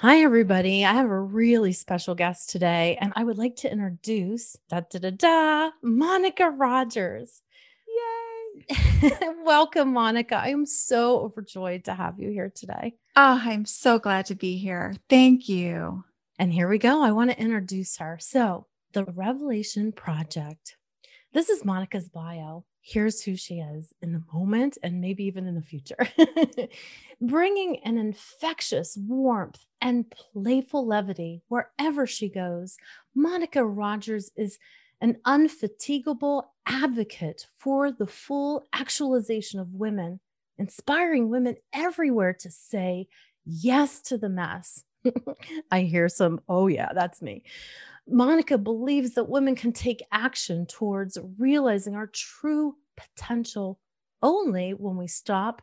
Hi, everybody. I have a really special guest today, and I would like to introduce da da da da Monica Rodgers. Yay! Welcome, Monica. I am so overjoyed to have you here today. Oh, I'm so glad to be here. Thank you. And here we go. I want to introduce her. So, the Revelation Project. This is Monica's bio here's who she is in the moment and maybe even in the future. Bringing an infectious warmth and playful levity wherever she goes, Monica Rodgers is an unfatigable advocate for the full actualization of women, inspiring women everywhere to say yes to the mess. I hear some, oh, yeah, that's me. Monica believes that women can take action towards realizing our true potential only when we stop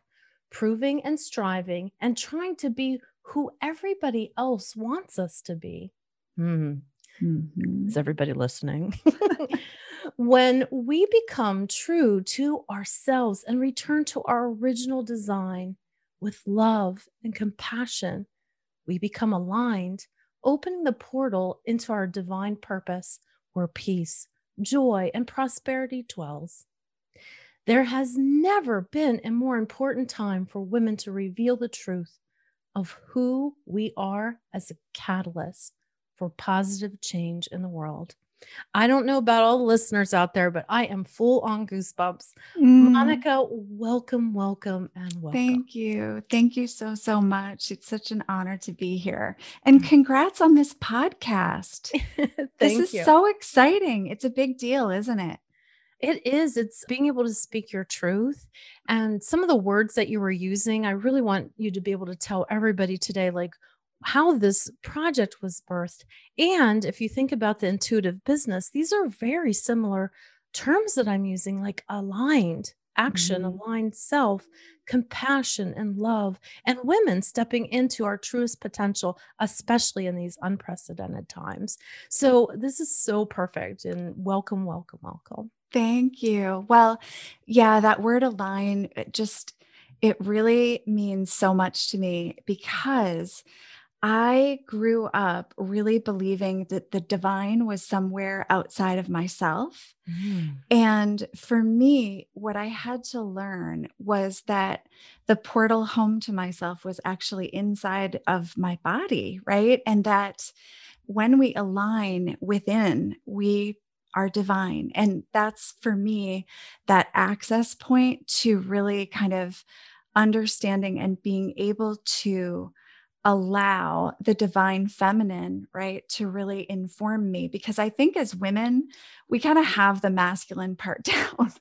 proving and striving and trying to be who everybody else wants us to be. Hmm. Mm-hmm. Is everybody listening? when we become true to ourselves and return to our original design with love and compassion, we become aligned opening the portal into our divine purpose where peace, joy, and prosperity dwells. There has never been a more important time for women to reveal the truth of who we are as a catalyst for positive change in the world. I don't know about all the listeners out there, but I am full on goosebumps. Mm. Monica, welcome, welcome, and welcome. Thank you. Thank you so, so much. It's such an honor to be here. And mm. congrats on this podcast. this is you. so exciting. It's a big deal, isn't it? It is. It's being able to speak your truth. And some of the words that you were using, I really want you to be able to tell everybody today, like, how this project was birthed. And if you think about the intuitive business, these are very similar terms that I'm using, like aligned action, mm-hmm. aligned self, compassion, and love, and women stepping into our truest potential, especially in these unprecedented times. So, this is so perfect. And welcome, welcome, welcome. Thank you. Well, yeah, that word align just, it really means so much to me because I grew up really believing that the divine was somewhere outside of myself. Mm. And for me, what I had to learn was that the portal home to myself was actually inside of my body, right? And that when we align within, we are divine. And that's for me that access point to really kind of understanding and being able to allow the divine feminine, right, to really inform me. Because I think as women, we kind of have the masculine part down,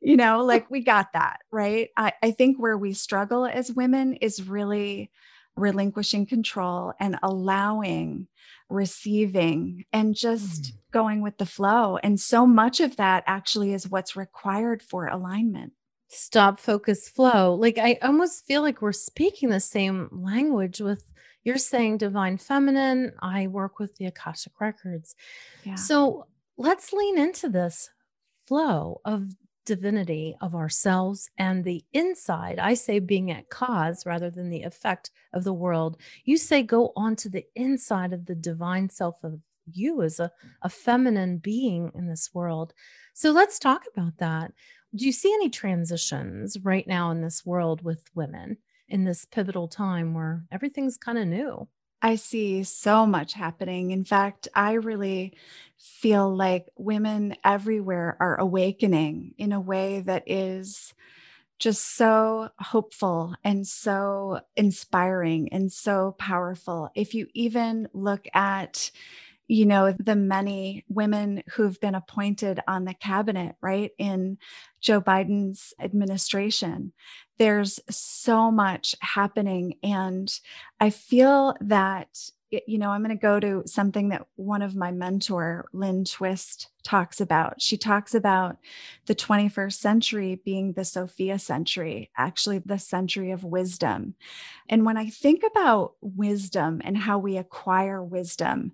you know, like we got that, right? I, I think where we struggle as women is really relinquishing control and allowing receiving and just mm. going with the flow. And so much of that actually is what's required for alignment stop focus flow like i almost feel like we're speaking the same language with you're saying divine feminine i work with the akashic records. Yeah. so let's lean into this flow of divinity of ourselves and the inside. I say being at cause rather than the effect of the world. You say go on to the inside of the divine self of you as a, a feminine being in this world. So let's talk about that do you see any transitions right now in this world with women in this pivotal time where everything's kind of new? I see so much happening. In fact, I really feel like women everywhere are awakening in a way that is just so hopeful and so inspiring and so powerful. If you even look at you know, the many women who've been appointed on the cabinet, right, in Joe Biden's administration. There's so much happening. And I feel that you know, I'm going to go to something that one of my mentor, Lynn Twist, talks about. She talks about the 21st century being the Sophia century, actually, the century of wisdom. And when I think about wisdom and how we acquire wisdom,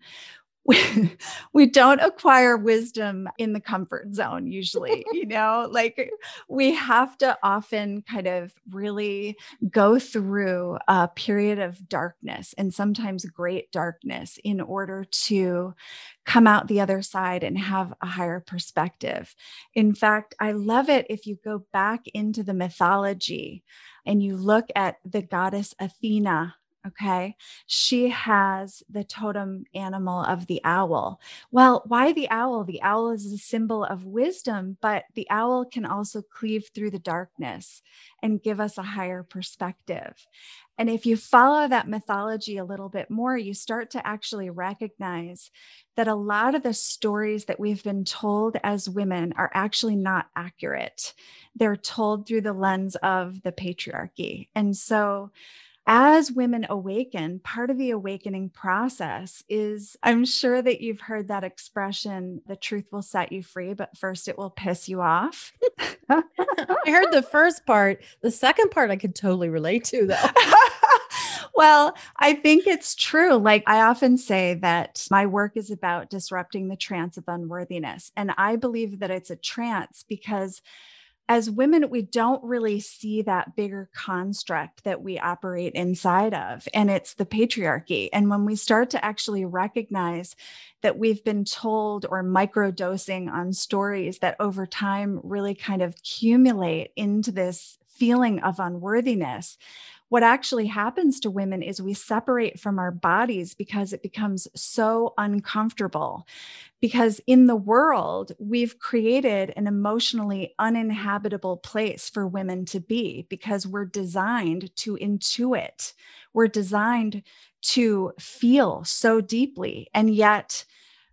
we, don't acquire wisdom in the comfort zone usually you know? Like we have to often kind of really go through a period of darkness and sometimes great darkness in order to come out the other side and have a higher perspective. In fact i love it if you go back into the mythology and you look at the goddess athena Okay. She has the totem animal of the owl. Well, why the owl? The owl is a symbol of wisdom, but the owl can also cleave through the darkness and give us a higher perspective. And if you follow that mythology a little bit more, you start to actually recognize that a lot of the stories that we've been told as women are actually not accurate. They're told through the lens of the patriarchy. And so, as women awaken, part of the awakening process is I'm sure that you've heard that expression the truth will set you free, but first it will piss you off. I heard the first part. The second part I could totally relate to, though. well, I think it's true. Like I often say that my work is about disrupting the trance of unworthiness. And I believe that it's a trance because as women, we don't really see that bigger construct that we operate inside of, and it's the patriarchy. And when we start to actually recognize that we've been told or microdosing on stories that over time really kind of accumulate into this feeling of unworthiness, what actually happens to women is we separate from our bodies because it becomes so uncomfortable. Because in the world, we've created an emotionally uninhabitable place for women to be because we're designed to intuit, we're designed to feel so deeply. And yet,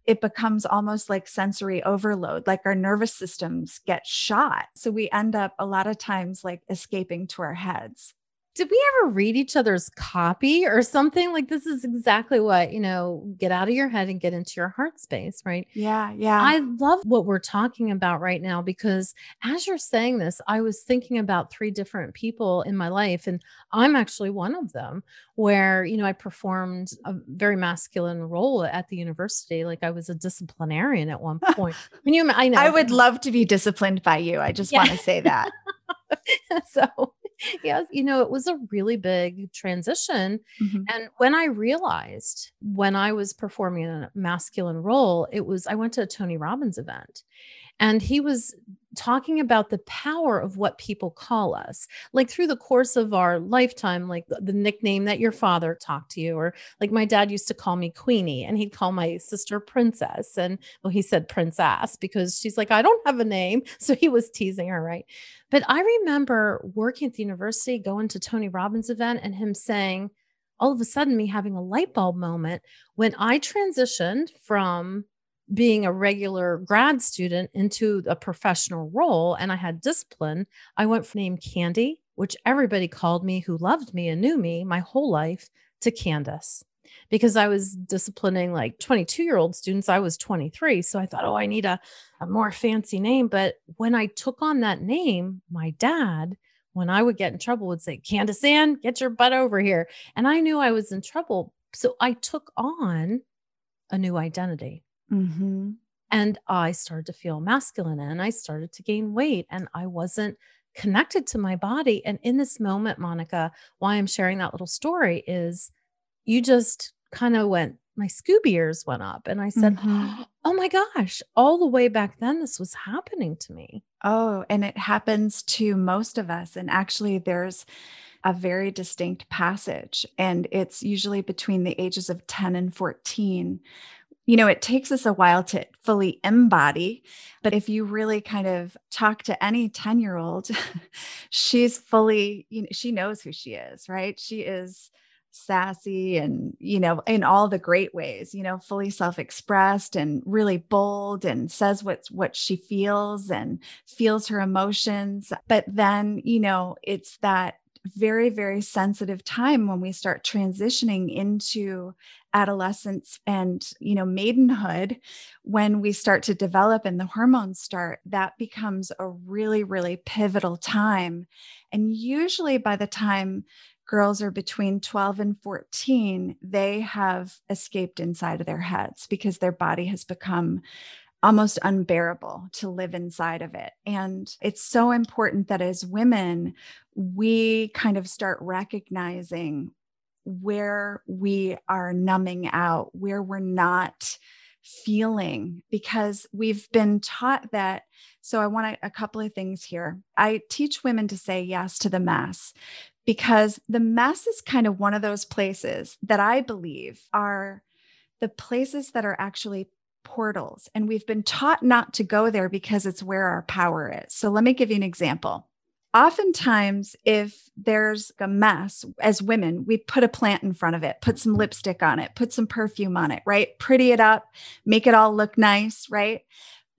it becomes almost like sensory overload, like our nervous systems get shot. So we end up a lot of times like escaping to our heads did we ever read each other's copy or something? Like this is exactly what you know get out of your head and get into your heart space right? Yeah yeah. I love what we're talking about right now because as you're saying this i was thinking about three different people in my life and i'm actually one of them where you know i performed a very masculine role at the university like i was a disciplinarian at one point. When you i know. i would love to be disciplined by you i just yeah. want to say that. So yes, you know, it was a really big transition. Mm-hmm. And when I realized when I was performing a masculine role, it was I went to a Tony Robbins event and he was talking about the power of what people call us like through the course of our lifetime like the, nickname that your father talked to you or like my dad used to call me queenie and he'd call my sister princess and well he said princess because she's like i don't have a name. So he was teasing her right? But i remember working at the university going to tony robbins event and him saying all of a sudden me having a light bulb moment when i transitioned from being a regular grad student into a professional role and I had discipline, I went from name Candy, which everybody called me who loved me and knew me my whole life, to Candace because I was disciplining like 22 year old students. I was 23. So I thought, oh, I need a, a more fancy name. But when I took on that name, my dad, when I would get in trouble, would say, Candace Ann, get your butt over here. And I knew I was in trouble. So I took on a new identity. Mm-hmm. And I started to feel masculine and I started to gain weight and I wasn't connected to my body. And in this moment, Monica, why I'm sharing that little story is you just kind of went, my Scooby ears went up. And I said, mm-hmm. Oh my gosh, all the way back then, this was happening to me. Oh, and it happens to most of us. And actually, there's a very distinct passage, and it's usually between the ages of 10 and 14 you know, it takes us a while to fully embody. But if you really kind of talk to any 10 year old, she's fully, you know, she knows who she is, right? She is sassy and, you know, in all the great ways, you know, fully self expressed and really bold and says what's what she feels and feels her emotions. But then, you know, it's that very, very sensitive time when we start transitioning into adolescence and you know maidenhood when we start to develop and the hormones start that becomes a really really pivotal time. And usually by the time girls are between 12 and 14 they have escaped inside of their heads because their body has become almost unbearable to live inside of it. And it's so important that as women, we kind of start recognizing where we are numbing out, where we're not feeling, because we've been taught that. So, I want a, a couple of things here. I teach women to say yes to the mess because the mess is kind of one of those places that I believe are the places that are actually portals. And we've been taught not to go there because it's where our power is. So let me give you an example. Oftentimes, if there's a mess as women, we put a plant in front of it, put some lipstick on it, put some perfume on it, right? Pretty it up, make it all look nice, right?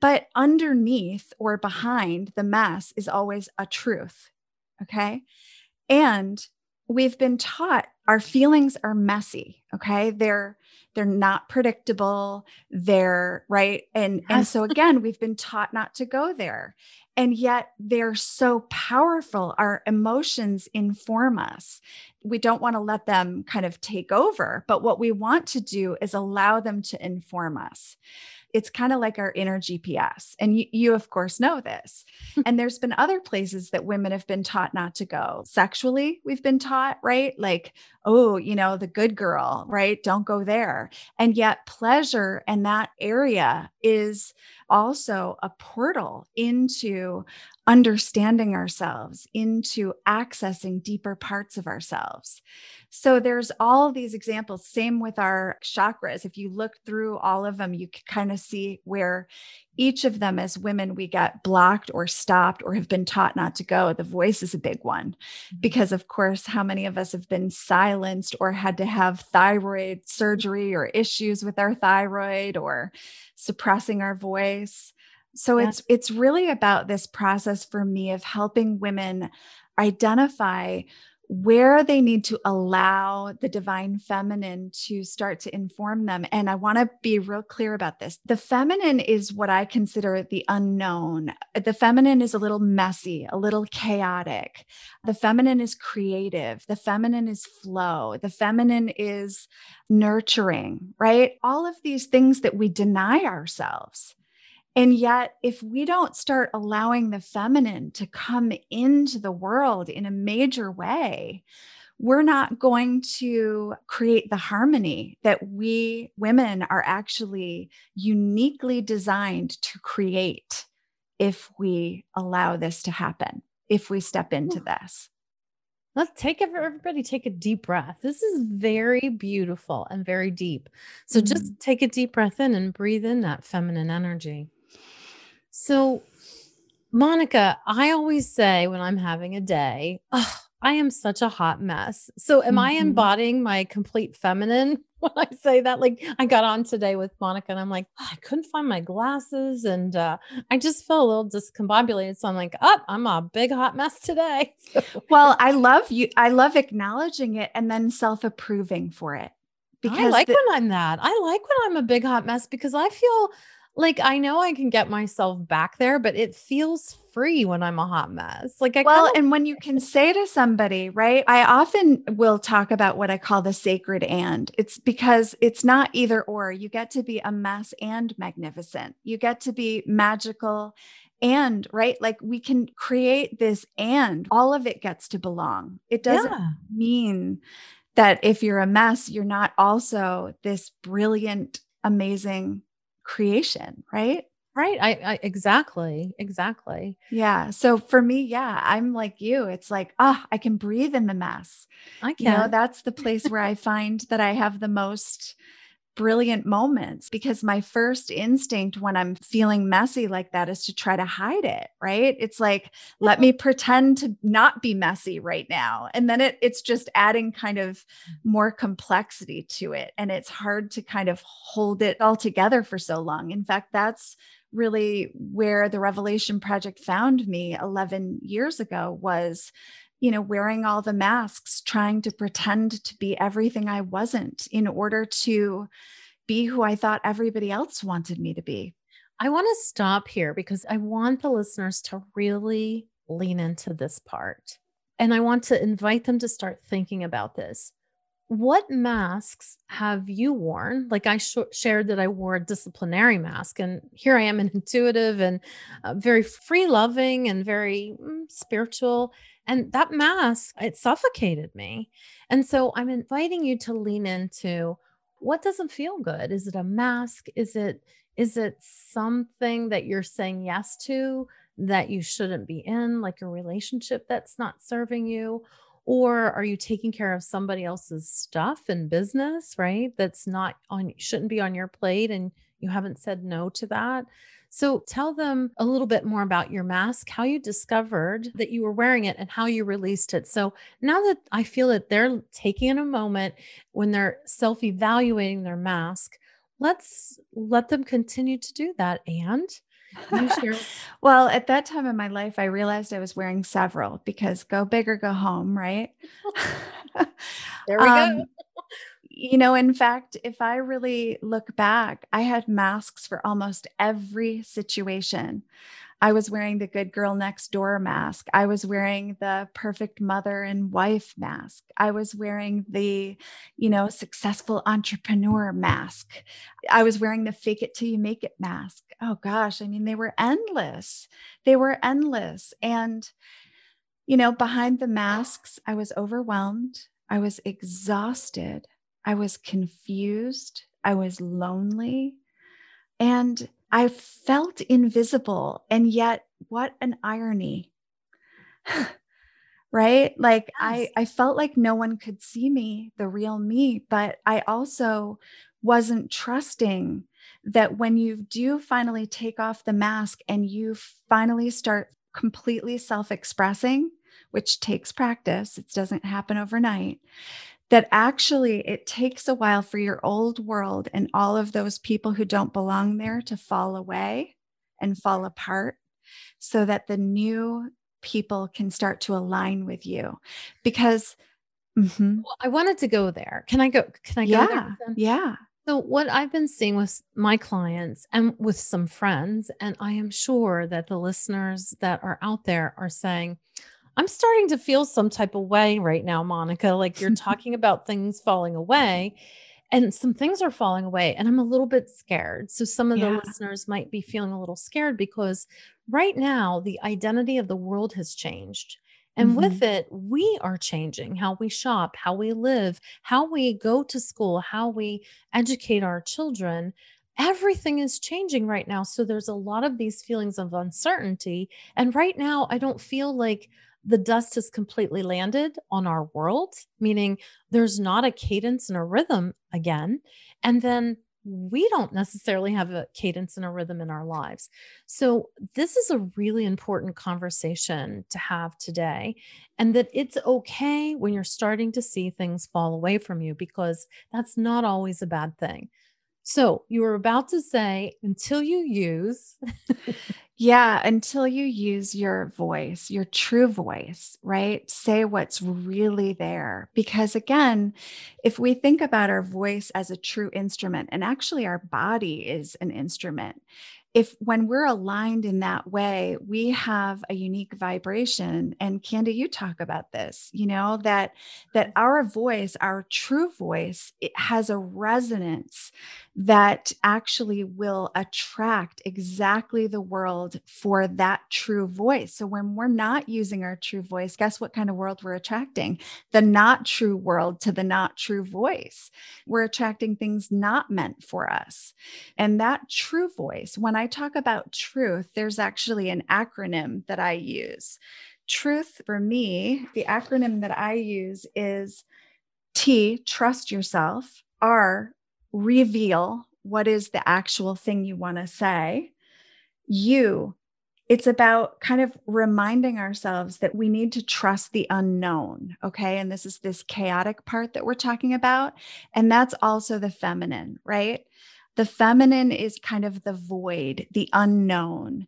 But underneath or behind the mess is always a truth. Okay. And we've been taught our feelings are messy. Okay. They're, they're not predictable they're right and yes. and so again we've been taught not to go there and yet they're so powerful our emotions inform us we don't want to let them kind of take over but what we want to do is allow them to inform us it's kind of like our inner GPS. And you, you, of course, know this. and there's been other places that women have been taught not to go. Sexually, we've been taught, right? Like, oh, you know, the good girl, right? Don't go there. And yet, pleasure and that area is also a portal into understanding ourselves, into accessing deeper parts of ourselves. So there's all these examples. Same with our chakras. If you look through all of them, you can kind of see where each of them, as women, we get blocked or stopped or have been taught not to go. The voice is a big one mm-hmm. because, of course, how many of us have been silenced or had to have thyroid surgery or issues with our thyroid or suppressing our voice? So yeah. it's it's really about this process for me of helping women identify where they need to allow the divine feminine to start to inform them. And I want to be real clear about this. The feminine is what I consider the unknown. The feminine is a little messy, a little chaotic. The feminine is creative. The feminine is flow. The feminine is nurturing, right? All of these things that we deny ourselves. And yet, if we don't start allowing the feminine to come into the world in a major way, we're not going to create the harmony that we women are actually uniquely designed to create if we allow this to happen, if we step into this. Let's take everybody take a deep breath. This is very beautiful and very deep. So mm-hmm. just take a deep breath in and breathe in that feminine energy. So, Monica, I always say when I'm having a day, oh, I am such a hot mess. So, am mm-hmm. I embodying my complete feminine when I say that? Like, I got on today with Monica and I'm like, oh, I couldn't find my glasses and uh, I just felt a little discombobulated. So, I'm like, oh, I'm a big hot mess today. So- well, I love you. I love acknowledging it and then self approving for it. Because I like the- when I'm that. I like when I'm a big hot mess because I feel like I know I can get myself back there, but it feels free when I'm a hot mess. Like I well, and when you can say to somebody, right? I often will talk about what I call the sacred and. It's because it's not either or. You get to be a mess and magnificent. You get to be magical and right like we can create this and all of it gets to belong it doesn't yeah. mean that if you're a mess you're not also this brilliant amazing creation, right? Right. I, I, exactly. Exactly. Yeah. So for me, yeah, I'm like you. It's like, ah, oh, I can breathe in the mess. I can. You know, that's the place where I find that I have the most brilliant moments because my first instinct when I'm feeling messy like that is to try to hide it, right? It's like, let me pretend to not be messy right now. And then it it's just adding kind of more complexity to it. And it's hard to kind of hold it all together for so long. In fact, that's really where the Revelation Project found me 11 years ago was you know, wearing all the masks, trying to pretend to be everything I wasn't in order to be who I thought everybody else wanted me to be. I want to stop here because I want the listeners to really lean into this part. And I want to invite them to start thinking about this. What masks have you worn? Like I sh- shared that I wore a disciplinary mask, and here I am, an intuitive and uh, very free loving and very mm, spiritual. And that mask, it suffocated me. And so I'm inviting you to lean into what doesn't feel good. Is it a mask? Is it is it something that you're saying yes to that you shouldn't be in, like a relationship that's not serving you? Or are you taking care of somebody else's stuff and business, right? That's not on, shouldn't be on your plate and you haven't said no to that. So tell them a little bit more about your mask, how you discovered that you were wearing it and how you released it. So now that I feel that they're taking a moment when they're self evaluating their mask, let's let them continue to do that. And well, at that time in my life, I realized I was wearing several because go big or go home, right? there we um, go. You know, in fact, if I really look back, I had masks for almost every situation. I was wearing the good girl next door mask. I was wearing the perfect mother and wife mask. I was wearing the, you know, successful entrepreneur mask. I was wearing the fake it till you make it mask. Oh gosh, I mean, they were endless. They were endless. And, you know, behind the masks, I was overwhelmed. I was exhausted. I was confused. I was lonely. And I felt invisible. And yet, what an irony. right? Like yes. I, I felt like no one could see me, the real me, but I also wasn't trusting that when you do finally take off the mask and you finally start completely self expressing, which takes practice, it doesn't happen overnight, that actually it takes a while for your old world and all of those people who don't belong there to fall away and fall apart so that the new people can start to align with you. Because mm-hmm. well, i wanted to go there. Can i go can i go yeah there yeah. So what i've been seeing with my clients and with some friends and i am sure that the listeners that are out there are saying I'm starting to feel some type of way right now, Monica. Like you're talking about things falling away, and some things are falling away, and I'm a little bit scared. So, some of yeah. the listeners might be feeling a little scared because right now the identity of the world has changed. And mm-hmm. with it, we are changing how we shop, how we live, how we go to school, how we educate our children everything is changing right now. So there's a lot of these feelings of uncertainty. And right now, I don't feel like the dust has completely landed on our world, meaning there's not a cadence and a rhythm again. And then we don't necessarily have a cadence and a rhythm in our lives. So, this is a really important conversation to have today. And that it's okay when you're starting to see things fall away from you because that's not always a bad thing. So, you were about to say until you use Yeah, until you use your voice, your true voice, right? Say what's really there. Because again, if we think about our voice as a true instrument, and actually our body is an instrument, if when we're aligned in that way, we have a unique vibration. And Candy, you talk about this, you know, that that our voice, our true voice, it has a resonance that actually will attract exactly the world for that true voice. So when we're not using our true voice, guess what kind of world we're attracting? The not true world to the not true voice. We're attracting things not meant for us. And that true voice, when I talk about truth, there's actually an acronym that I use. Truth for me, the acronym that I use is T, trust yourself, R, reveal what is the actual thing you want to say. You, it's about kind of reminding ourselves that we need to trust the unknown. Okay. And this is this chaotic part that we're talking about. And that's also the feminine, right? The feminine is kind of the void, the unknown.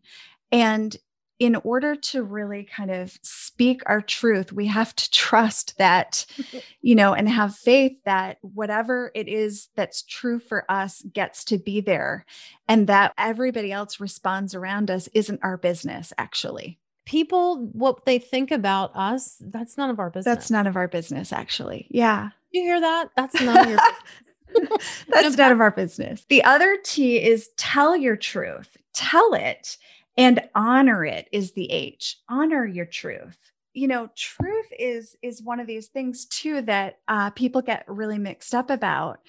And in order to really kind of speak our truth, we have to trust that, you know, and have faith that whatever it is that's true for us gets to be there and that everybody else responds around us isn't our business, actually. People, what they think about us, that's none of our business. That's none of our business, actually. Yeah. You hear that? That's none of your business. that's none of our business. The other T is tell your truth, tell it and honor it is the h honor your truth. You know truth is is one of these things too that uh, people get really mixed up about.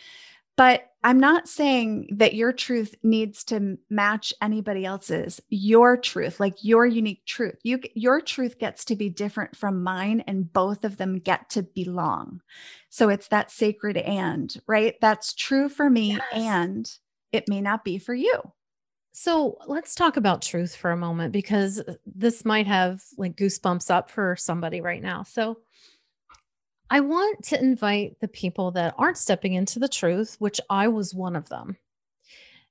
But i'm not saying that your truth needs to match anybody else's. Your truth like your unique truth. You your truth gets to be different from mine and both of them get to belong. So it's that sacred and right? That's true for me yes. and it may not be for you so let's talk about truth for a moment because uh, this might have like goosebumps up for somebody right now. So I want to invite the people that aren't stepping into the truth, which I was one of them.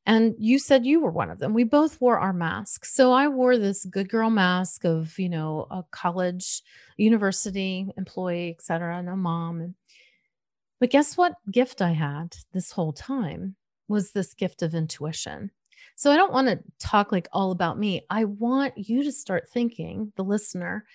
And you said you were one of them. We both wore our masks. So I wore this good girl mask of, you know, a college, university employee, et cetera, and a mom. But guess what gift I had this whole time was this gift of intuition. So I don't want to talk like all about me. I want you to start thinking, the listener,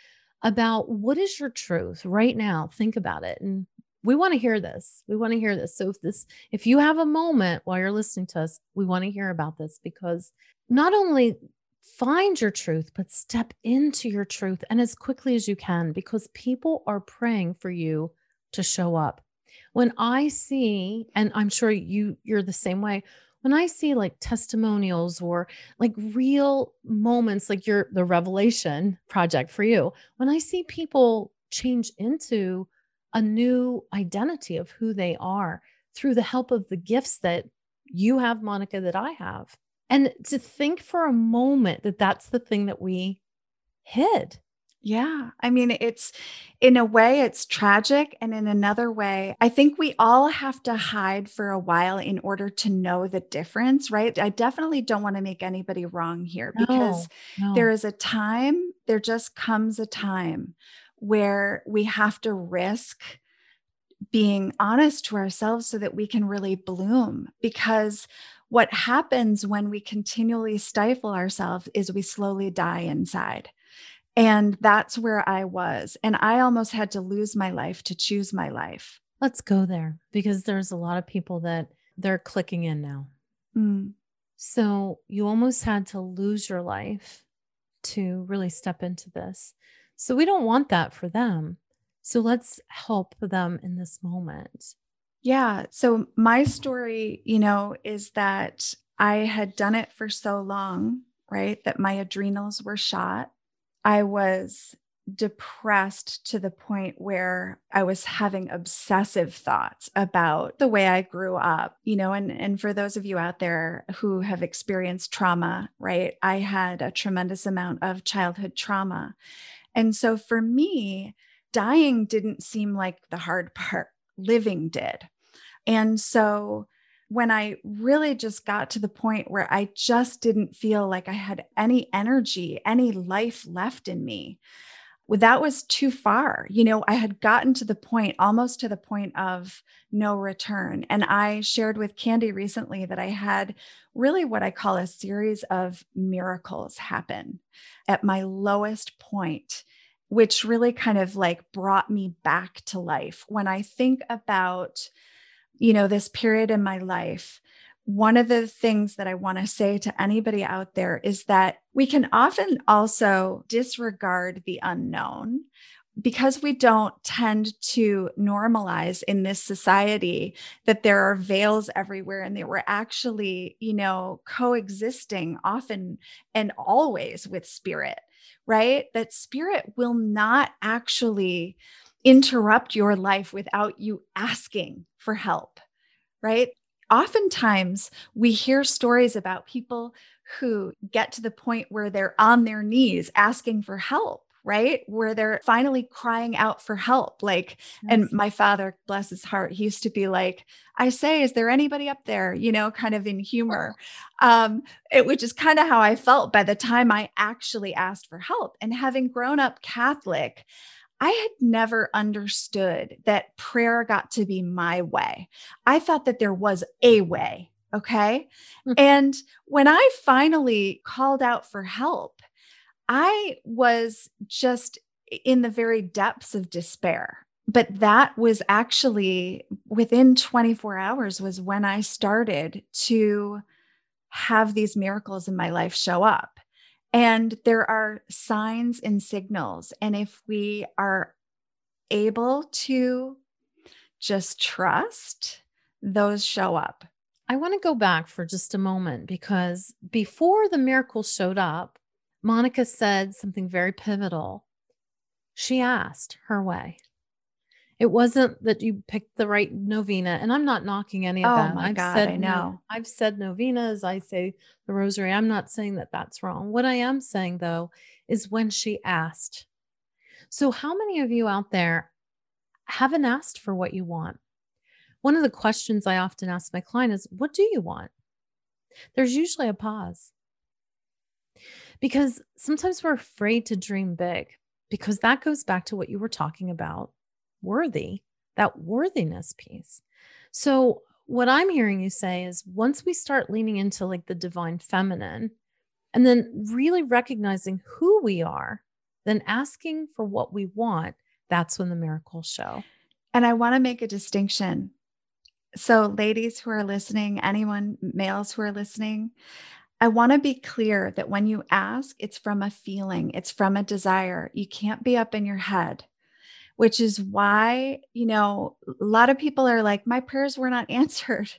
about what is your truth right now. Think about it. And we want to hear this. We want to hear this. So if this if you have a moment while you're listening to us, we want to hear about this because not only find your truth, but step into your truth and as quickly as you can because people are praying for you to show up. When I see and I'm sure you you're the same way, when I see like testimonials or like real moments, like your the revelation project for you, when I see people change into a new identity of who they are through the help of the gifts that you have, Monica, that I have. And to think for a moment that that's the thing that we hid yeah. I mean, it's in a way, it's tragic. And in another way, I think we all have to hide for a while in order to know the difference, right? I definitely don't want to make anybody wrong here because no, no. there is a time, there just comes a time where we have to risk being honest to ourselves so that we can really bloom because what happens when we continually stifle ourselves is we slowly die inside and that's where I was. And I almost had to lose my life to choose my life. Let's go there because there's a lot of people that they're clicking in now. Mm. So you almost had to lose your life to really step into this. So we don't want that for them. So let's help them in this moment. Yeah. So my story, you know, is that I had done it for so long, right? That my adrenals were shot I was depressed to the point where I was having obsessive thoughts about the way I grew up, you know, and and for those of you out there who have experienced trauma, right? I had a tremendous amount of childhood trauma. And so for me, dying didn't seem like the hard part, living did. And so when I really just got to the point where I just didn't feel like I had any energy, any life left in me, well, that was too far. You know, I had gotten to the point, almost to the point of no return. And I shared with Candy recently that I had really what I call a series of miracles happen at my lowest point which really kind of like brought me back to life. When I think about you know, this period in my life, one of the things that I want to say to anybody out there is that we can often also disregard the unknown because we don't tend to normalize in this society that there are veils everywhere and that we're actually, you know, coexisting often and always with spirit, right? That spirit will not actually interrupt your life without you asking for help, right? Oftentimes, we hear stories about people who get to the point where they're on their knees asking for help, right? Where they're finally crying out for help. Like, yes. and my father, bless his heart, he used to be like, I say, is there anybody up there? You know, kind of in humor. Um, it which is kind of how I felt by the time I actually asked for help. And having grown up Catholic, I had never understood that prayer got to be my way. I thought that there was a way. Okay. Mm-hmm. And when I finally called out for help, I was just in the very depths of despair. But that was actually within 24 hours, was when I started to have these miracles in my life show up. And there are signs and signals. And if we are able to just trust, those show up. I want to go back for just a moment because before the miracle showed up, Monica said something very pivotal. She asked her way. It wasn't that you picked the right novena, and I'm not knocking any of oh them. My I've God, said I know. I've said novenas. I say the rosary. I'm not saying that that's wrong. What I am saying though is when she asked. So, how many of you out there haven't asked for what you want? One of the questions I often ask my client is, "What do you want?" There's usually a pause because sometimes we're afraid to dream big because that goes back to what you were talking about worthy, that worthiness piece. So, what I'm hearing you say is once we start leaning into like the divine feminine and then really recognizing who we are, then asking for what we want, that's when the miracles show. And I want to make a distinction. So, ladies who are listening, anyone, males who are listening, I want to be clear that when you ask, it's from a feeling, it's from a desire. You can't be up in your head which is why, you know, a lot of people are like, my prayers were not answered.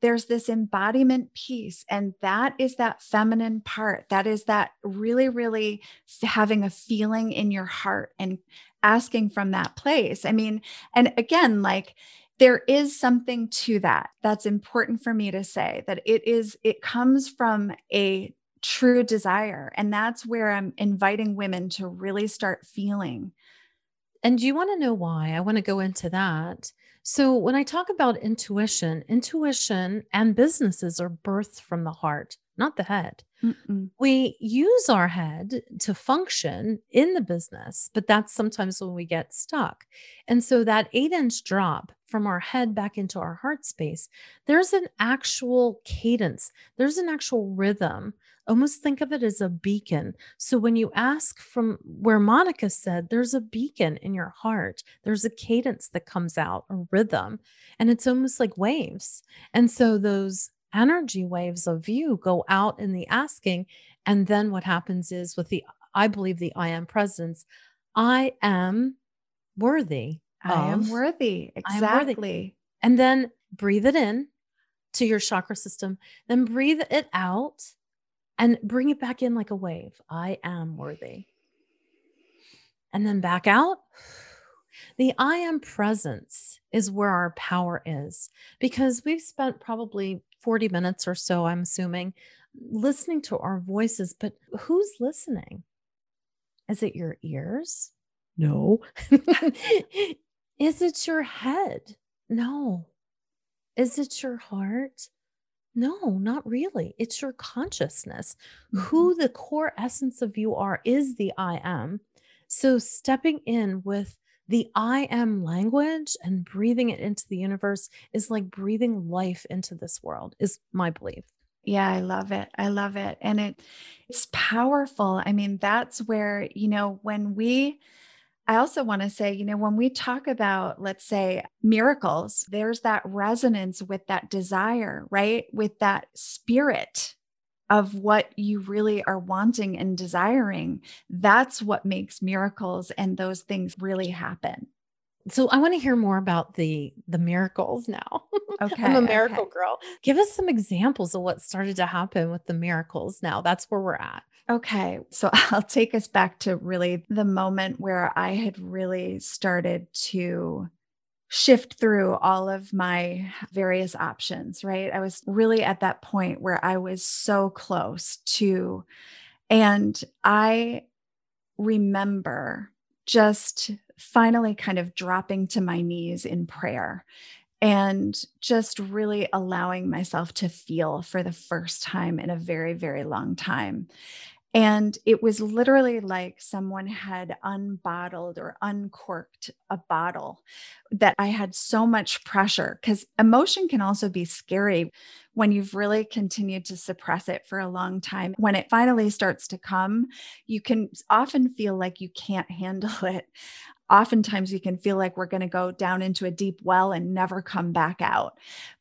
There's this embodiment piece, and that is that feminine part. That is that really, really having a feeling in your heart and asking from that place. I mean, and again, like, there is something to that that's important for me to say that it is it comes from a true desire and that's where i'm inviting women to really start feeling and you want to know why? I want to go into that. So, when I talk about intuition, intuition and businesses are birthed from the heart, not the head. Mm-mm. We use our head to function in the business, but that's sometimes when we get stuck. And so, that eight inch drop from our head back into our heart space, there's an actual cadence, there's an actual rhythm almost think of it as a beacon. So when you ask from where Monica said, there's a beacon in your heart, there's a cadence that comes out, a rhythm, and it's almost like waves. And so those energy waves of you go out in the asking. And then what happens is with the, I believe the I am presence, I am worthy. I am worthy. Exactly. Worthy. And then breathe it in to your chakra system, then breathe it out and bring it back in like a wave. I am worthy. And then back out. The I am presence is where our power is because we've spent probably 40 minutes or so, I'm assuming, listening to our voices, but who's listening? Is it your ears? No. is it your head? No. Is it your heart? No, not really. It's your consciousness. Mm-hmm. Who the core essence of you are is the I am. So stepping in with the I am language and breathing it into the universe is like breathing life into this world, is my belief. Yeah, I love it. I love it. And it it's powerful. I mean, that's where, you know, when we I also want to say, you know, when we talk about, let's say, miracles, there's that resonance with that desire, right? With that spirit of what you really are wanting and desiring. That's what makes miracles and those things really happen. So I want to hear more about the the miracles now. Okay. I'm a miracle okay. girl. Give us some examples of what started to happen with the miracles now. That's where we're at. Okay. So I'll take us back to really the moment where I had really started to shift through all of my various options, right? I was really at that point where I was so close to, and I remember just finally kind of dropping to my knees in prayer and just really allowing myself to feel for the first time in a very, very long time. And it was literally like someone had unbottled or uncorked a bottle that I had so much pressure because emotion can also be scary when you've really continued to suppress it for a long time. When it finally starts to come, you can often feel like you can't handle it. Oftentimes, you can feel like we're going to go down into a deep well and never come back out.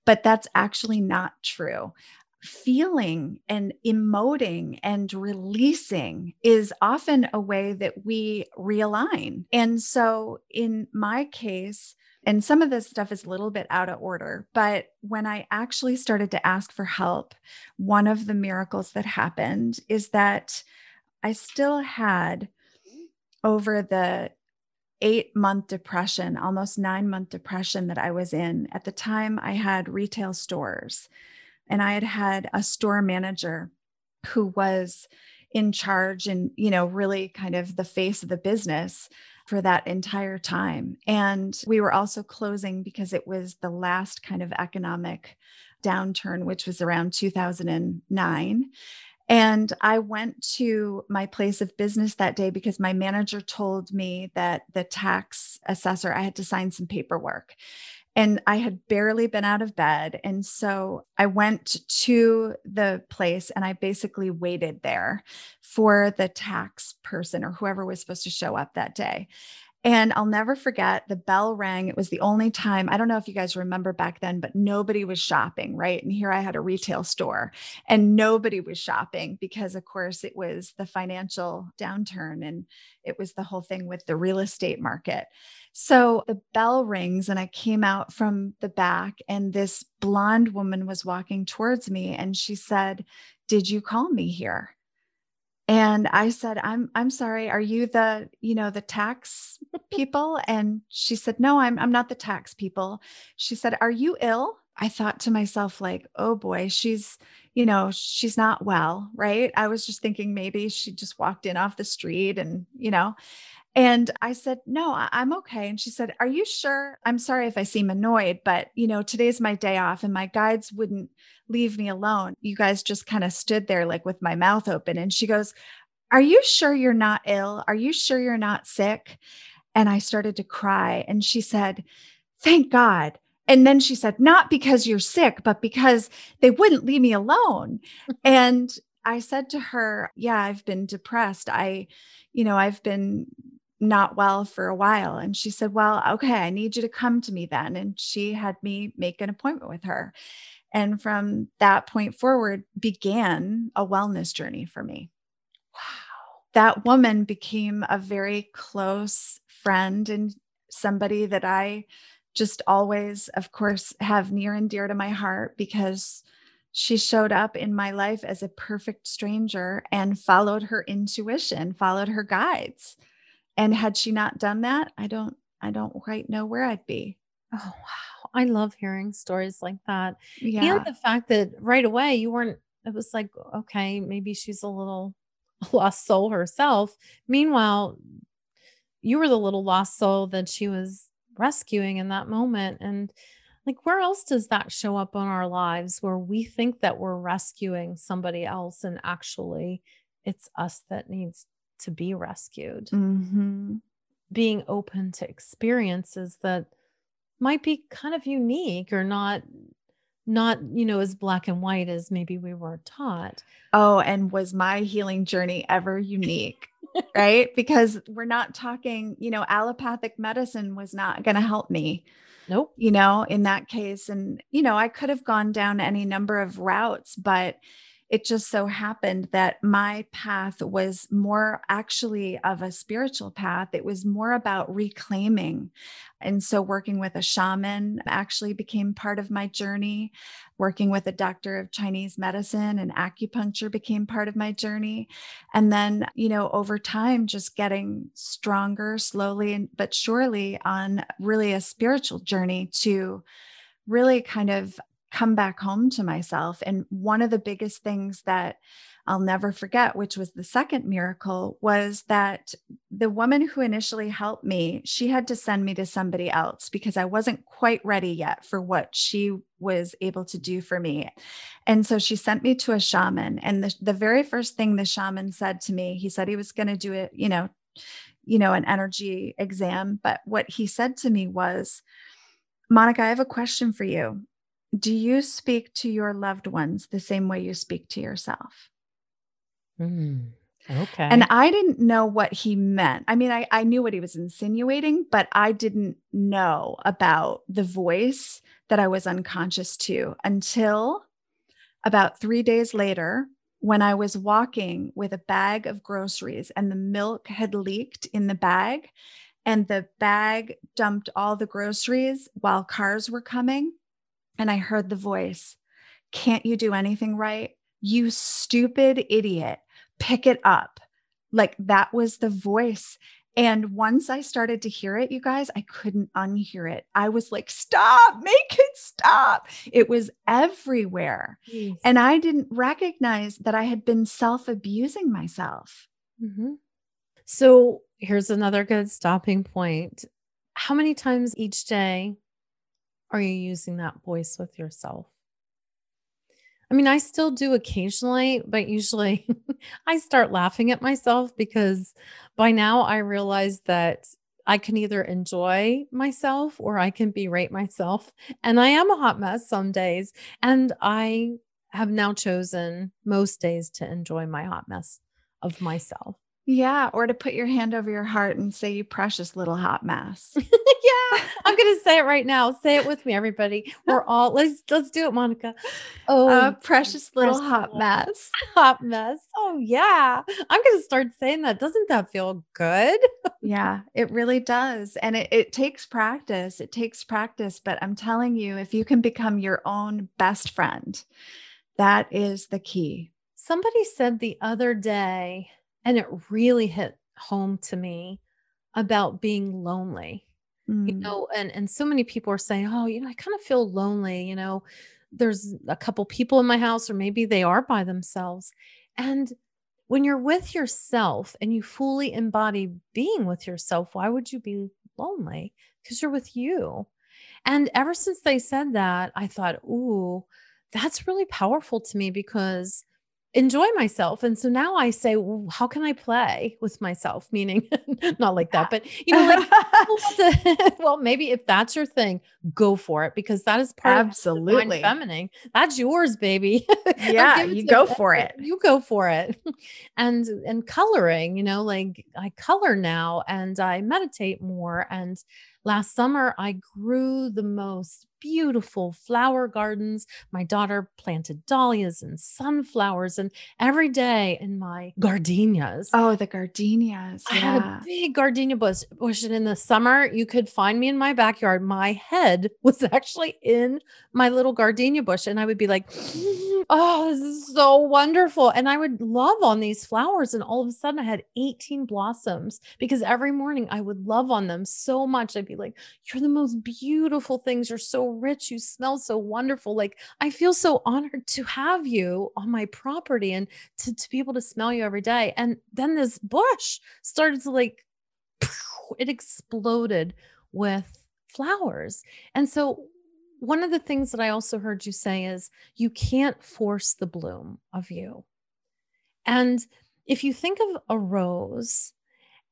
But that's actually not true feeling and emoting and releasing is often a way that we realign. And so, in my case, and some of this stuff is a little bit out of order, but when I actually started to ask for help, one of the miracles that happened is that I still had over the eight month depression, almost nine month depression that I was in. At the time, I had retail stores and I had had a store manager who was in charge and, you know, really kind of the face of the business for that entire time. And we were also closing because it was the last kind of economic downturn, which was around 2009. And I went to my place of business that day because my manager told me that the tax assessor, I had to sign some paperwork and I had barely been out of bed. And so I went to the place and I basically waited there for the tax person or whoever was supposed to show up that day. And I'll never forget the bell rang. It was the only time, I don't know if you guys remember back then, but nobody was shopping, right? And here I had a retail store and nobody was shopping because, of course, it was the financial downturn and it was the whole thing with the real estate market. So the bell rings and I came out from the back and this blonde woman was walking towards me and she said, Did you call me here? And I said, I'm I'm sorry, are you the, you know, the tax people? And she said, No, I'm I'm not the tax people. She said, Are you ill? I thought to myself, like, oh boy, she's, you know, she's not well, right? I was just thinking maybe she just walked in off the street and, you know, and I said, No, I'm okay. And she said, Are you sure? I'm sorry if I seem annoyed, but you know, today's my day off and my guides wouldn't leave me alone. You guys just kind of stood there like with my mouth open. And she goes, Are you sure you're not ill? Are you sure you're not sick? And I started to cry. And she said, Thank God. And then she said, Not because you're sick, but because they wouldn't leave me alone. and I said to her, Yeah, I've been depressed. I, you know, I've been not well for a while. And she said, Well, okay, I need you to come to me then. And she had me make an appointment with her. And from that point forward began a wellness journey for me. Wow. That woman became a very close friend and somebody that I just always, of course, have near and dear to my heart because she showed up in my life as a perfect stranger and followed her intuition, followed her guides. And had she not done that, I don't I don't quite know where I'd be. Oh wow. I love hearing stories like that. Yeah. And the fact that right away you weren't it was like, okay, maybe she's a little lost soul herself. Meanwhile, you were the little lost soul that she was rescuing in that moment. And like, where else does that show up in our lives where we think that we're rescuing somebody else and actually it's us that needs to be rescued. Mm-hmm. Being open to experiences that might be kind of unique or not not you know as black and white as maybe we were taught oh and was my healing journey ever unique right because we're not talking you know allopathic medicine was not going to help me nope you know in that case and you know i could have gone down any number of routes but it just so happened that my path was more actually of a spiritual path. It was more about reclaiming. And so, working with a shaman actually became part of my journey. Working with a doctor of Chinese medicine and acupuncture became part of my journey. And then, you know, over time, just getting stronger slowly but surely on really a spiritual journey to really kind of come back home to myself. And one of the biggest things that I'll never forget, which was the second miracle, was that the woman who initially helped me, she had to send me to somebody else because I wasn't quite ready yet for what she was able to do for me. And so she sent me to a shaman. And the, the very first thing the shaman said to me, he said he was going to do it, you know, you know, an energy exam. But what he said to me was, Monica, I have a question for you. Do you speak to your loved ones the same way you speak to yourself? Mm, okay. And I didn't know what he meant. I mean, I, I knew what he was insinuating, but I didn't know about the voice that I was unconscious to until about three days later when I was walking with a bag of groceries and the milk had leaked in the bag and the bag dumped all the groceries while cars were coming. And I heard the voice, Can't you do anything right? You stupid idiot pick it up. Like that was the voice. And once I started to hear it, you guys, I couldn't unhear it. I was like, stop, make it stop. It was everywhere. Jeez. And I didn't recognize that I had been self abusing myself. Mm-hmm. So here's another good stopping point. How many times each day are you using that voice with yourself? I mean, I still do occasionally, but usually I start laughing at myself because by now I realize that I can either enjoy myself or I can berate myself. And I am a hot mess some days. And I have now chosen most days to enjoy my hot mess of myself. Yeah, or to put your hand over your heart and say, "You precious little hot mess." yeah, I'm gonna say it right now. Say it with me, everybody. We're all let's let's do it, Monica. Oh, uh, precious little precious hot little mess. Hot mess. Oh yeah, I'm gonna start saying that. Doesn't that feel good? yeah, it really does, and it, it takes practice. It takes practice, but I'm telling you, if you can become your own best friend, that is the key. Somebody said the other day and it really hit home to me about being lonely. Mm. You know, and and so many people are saying, "Oh, you know, I kind of feel lonely, you know, there's a couple people in my house or maybe they are by themselves." And when you're with yourself and you fully embody being with yourself, why would you be lonely? Because you're with you. And ever since they said that, I thought, ooh, that's really powerful to me because enjoy myself. And so now I say, well, how can I play with myself? Meaning not like that, but you know, like, well, maybe if that's your thing, go for it because that is part absolutely of feminine. That's yours, baby. Yeah, you go for it. You go for it. and and coloring, you know, like I color now and I meditate more and Last summer, I grew the most beautiful flower gardens. My daughter planted dahlias and sunflowers, and every day in my gardenias. Oh, the gardenias. I had a big gardenia bush, bush. And in the summer, you could find me in my backyard. My head was actually in my little gardenia bush. And I would be like, oh, this is so wonderful. And I would love on these flowers. And all of a sudden, I had 18 blossoms because every morning I would love on them so much. I'd be like, You're the most beautiful things. You're so rich. You smell so wonderful. Like, I feel so honored to have you on my property and to, to be able to smell you every day. And then this bush started to like, it exploded with flowers. And so, one of the things that I also heard you say is you can't force the bloom of you. And if you think of a rose,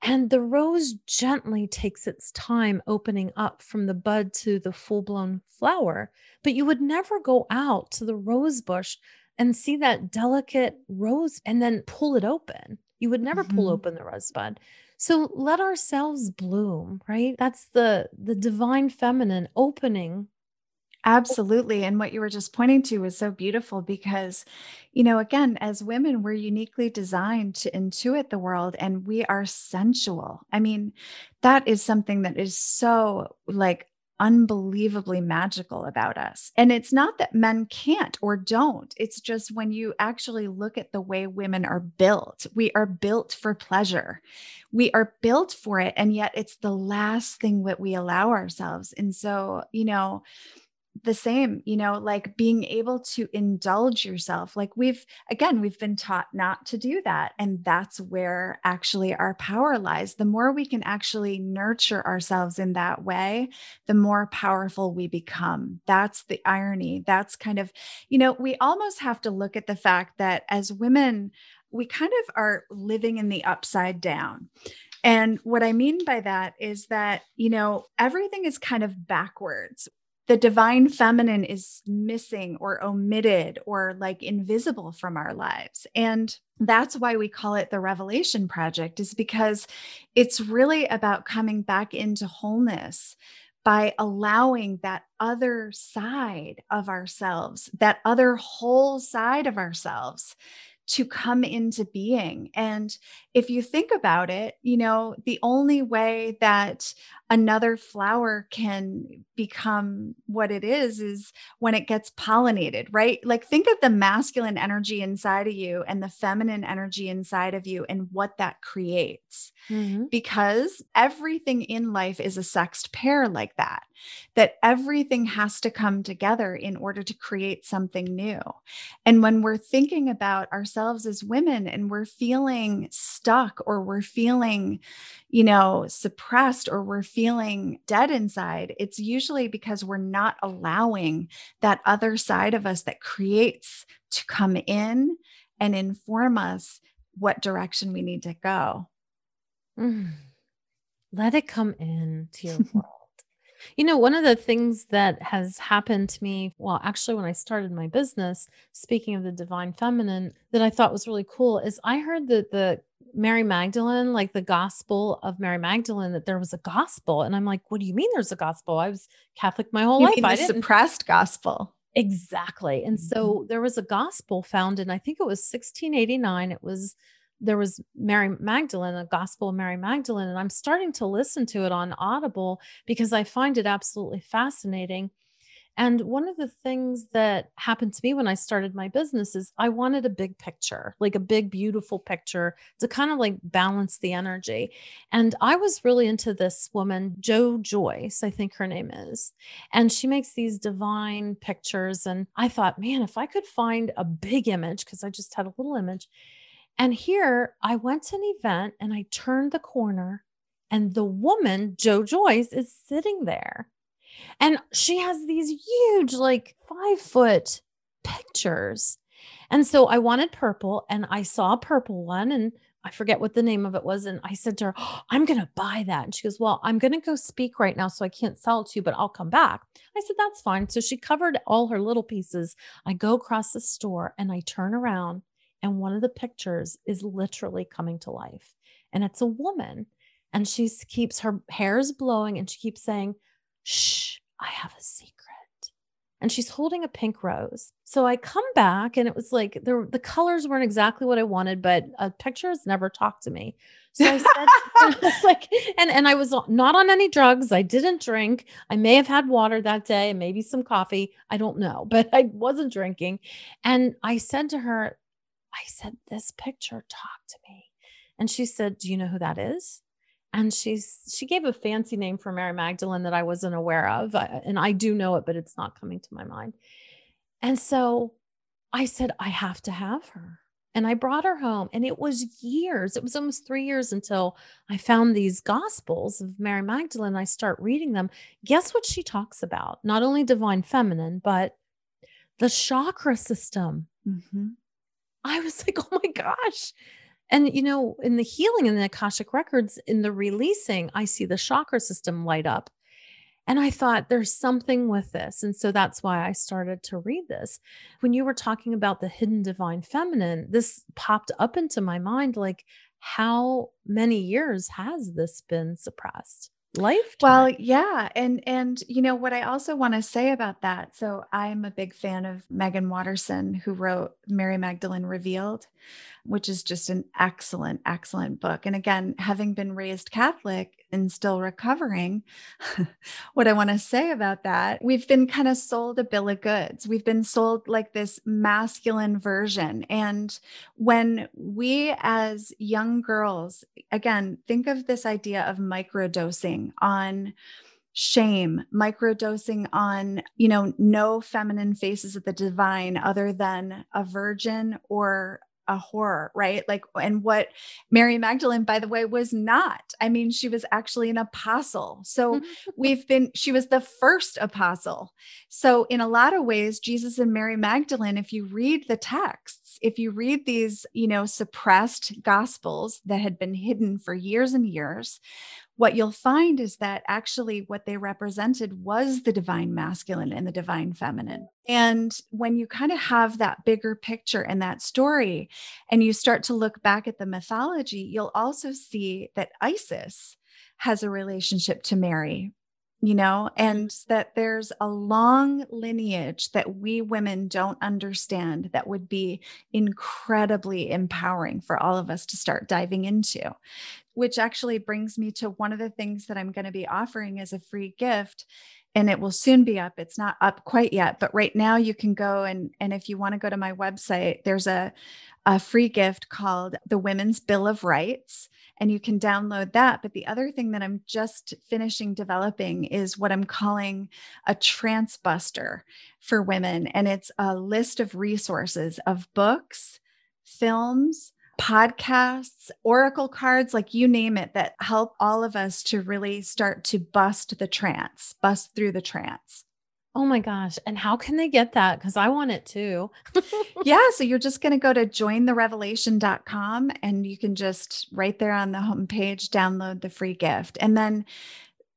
and the rose gently takes its time opening up from the bud to the full blown flower. But you would never go out to the rose bush and see that delicate rose and then pull it open. You would never mm-hmm. pull open the rosebud. So let ourselves bloom, right? That's the the divine feminine opening Absolutely. And what you were just pointing to was so beautiful because, you know, again, as women, we're uniquely designed to intuit the world and we are sensual. I mean, that is something that is so like unbelievably magical about us. And it's not that men can't or don't, it's just when you actually look at the way women are built, we are built for pleasure. We are built for it. And yet it's the last thing that we allow ourselves. And so, you know, the same, you know, like being able to indulge yourself. Like we've, again, we've been taught not to do that. And that's where actually our power lies. The more we can actually nurture ourselves in that way, the more powerful we become. That's the irony. That's kind of, you know, we almost have to look at the fact that as women, we kind of are living in the upside down. And what I mean by that is that, you know, everything is kind of backwards the divine feminine is missing or omitted or like invisible from our lives. And that's why we call it the Revelation Project, is because it's really about coming back into wholeness by allowing that other side of ourselves, that other whole side of ourselves to come into being. And if you think about it, you know, the only way that another flower can become what it is is when it gets pollinated, right? Like think of the masculine energy inside of you and the feminine energy inside of you and what that creates. Mm-hmm. Because everything in life is a sexed pair like that, that everything has to come together in order to create something new. And when we're thinking about ourselves as women and we're feeling stuck or we're feeling, you know, suppressed or we're feeling dead inside, it's usually because we're not allowing that other side of us that creates to come in and inform us what direction we need to go. Mm. Let it come in to your world. You know, one of the things that has happened to me, well, actually, when I started my business, speaking of the divine feminine, that I thought was really cool is I heard that the Mary Magdalene, like the gospel of Mary Magdalene, that there was a gospel. And I'm like, what do you mean there's a gospel? I was Catholic my whole you life. Mean I suppressed gospel. Exactly. And mm-hmm. so there was a gospel found in, I think it was 1689. It was, there was Mary Magdalene, a gospel of Mary Magdalene. And I'm starting to listen to it on Audible because I find it absolutely fascinating. And one of the things that happened to me when I started my business is I wanted a big picture, like a big, beautiful picture to kind of like balance the energy. And I was really into this woman, Jo Joyce, I think her name is. And she makes these divine pictures. And I thought, man, if I could find a big image, because I just had a little image. And here I went to an event and I turned the corner, and the woman, Jo Joyce, is sitting there and she has these huge, like five foot pictures. And so I wanted purple and I saw a purple one and I forget what the name of it was. And I said to her, oh, I'm going to buy that. And she goes, Well, I'm going to go speak right now. So I can't sell it to you, but I'll come back. I said, That's fine. So she covered all her little pieces. I go across the store and I turn around, and one of the pictures is literally coming to life. And it's a woman. And she keeps her hair is blowing and she keeps saying, Shh, I have a secret. And she's holding a pink rose. So I come back and it was like the, the colors weren't exactly what I wanted, but a picture has never talked to me. So I said, I was like, and, and I was not on any drugs. I didn't drink. I may have had water that day, and maybe some coffee. I don't know, but I wasn't drinking. And I said to her, I said, this picture talked to me. And she said, Do you know who that is? And she's she gave a fancy name for Mary Magdalene that I wasn't aware of and I do know it but it's not coming to my mind. And so I said I have to have her. And I brought her home and it was years. It was almost 3 years until I found these gospels of Mary Magdalene I start reading them. Guess what she talks about? Not only divine feminine but the chakra system. Mm-hmm. I was like, "Oh my gosh." And, you know, in the healing in the Akashic records, in the releasing, I see the chakra system light up. And I thought there's something with this. And so that's why I started to read this. When you were talking about the hidden divine feminine, this popped up into my mind like, how many years has this been suppressed? life well yeah and and you know what i also want to say about that so i'm a big fan of Meggan Watterson who wrote mary magdalene revealed which is just an excellent, excellent book. And again, having been raised Catholic and still recovering, what I want to say about that, we've been kind of sold a bill of goods. We've been sold like this masculine version. And when we, as young girls, again, think of this idea of microdosing on shame, microdosing on, you know, no feminine faces of the divine other than a virgin or a horror, right? Like, and what Mary Magdalene, by the way, was not. I mean, she was actually an apostle. So we've been, she was the first apostle. So, in a lot of ways, Jesus and Mary Magdalene, if you read the texts, if you read these, you know, suppressed gospels that had been hidden for years and years, what you'll find is that actually what they represented was the divine masculine and the divine feminine. And when you kind of have that bigger picture and that story, and you start to look back at the mythology, you'll also see that Isis has a relationship to Mary you know, and mm-hmm. that there's a long lineage that we women don't understand that would be incredibly empowering for all of us to start diving into. Which actually brings me to one of the things that I'm going to be offering as a free gift and it will soon be up. It's not up quite yet, but right now you can go and and if you want to go to my website, there's a a free gift called the Women's Bill of Rights and you can download that. But the other thing that I'm just finishing developing is what I'm calling a trance buster for women. And it's a list of resources of books, films, podcasts, oracle cards, like you name it, that help all of us to really start to bust the trance, bust through the trance. Oh my gosh. And how can they get that? Because I want it too. yeah. So you're just going to go to jointherevelation.com and you can just right there on the homepage download the free gift. And then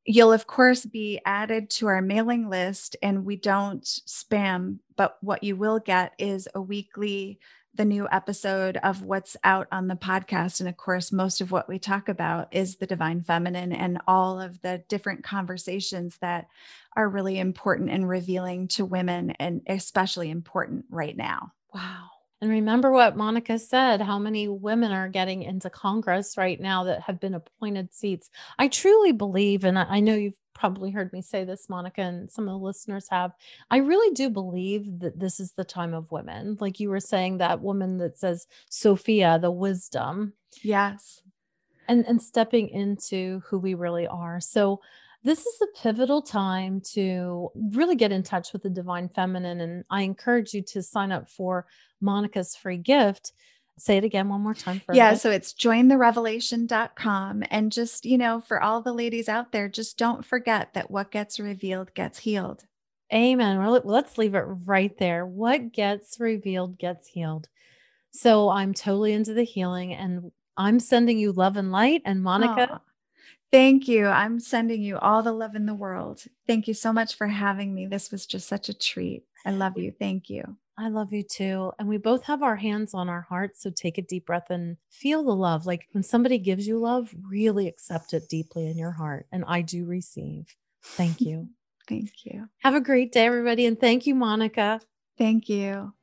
you'll, of course, be added to our mailing list. And we don't spam, but what you will get is a weekly the new episode of what's out on the podcast. And of course, most of what we talk about is the divine feminine and all of the different conversations that are really important and revealing to women, and especially important right now. Wow. And remember what Monica said how many women are getting into Congress right now that have been appointed seats. I truly believe, and I know you've probably heard me say this, Monica, and some of the listeners have. I really do believe that this is the time of women. Like you were saying, that woman that says Sophia, the wisdom. Yes. And and stepping into who we really are. So this is a pivotal time to really get in touch with the divine feminine. And I encourage you to sign up for Monica's free gift say it again one more time for yeah so it's jointherevelation.com and just you know for all the ladies out there just don't forget that what gets revealed gets healed amen well let's leave it right there what gets revealed gets healed so i'm totally into the healing and i'm sending you love and light and monica Aww. Thank you. I'm sending you all the love in the world. Thank you so much for having me. This was just such a treat. I love you. Thank you. I love you too. And we both have our hands on our hearts. So take a deep breath and feel the love. Like when somebody gives you love, really accept it deeply in your heart. And I do receive. Thank you. thank you. Have a great day, everybody. And thank you, Monica. Thank you.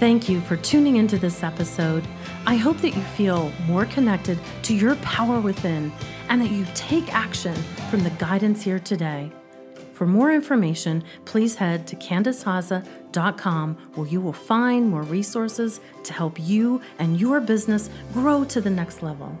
Thank you for tuning into this episode. I hope that you feel more connected to your power within and that you take action from the guidance here today. For more information, please head to CandiceHaza.com where you will find more resources to help you and your business grow to the next level.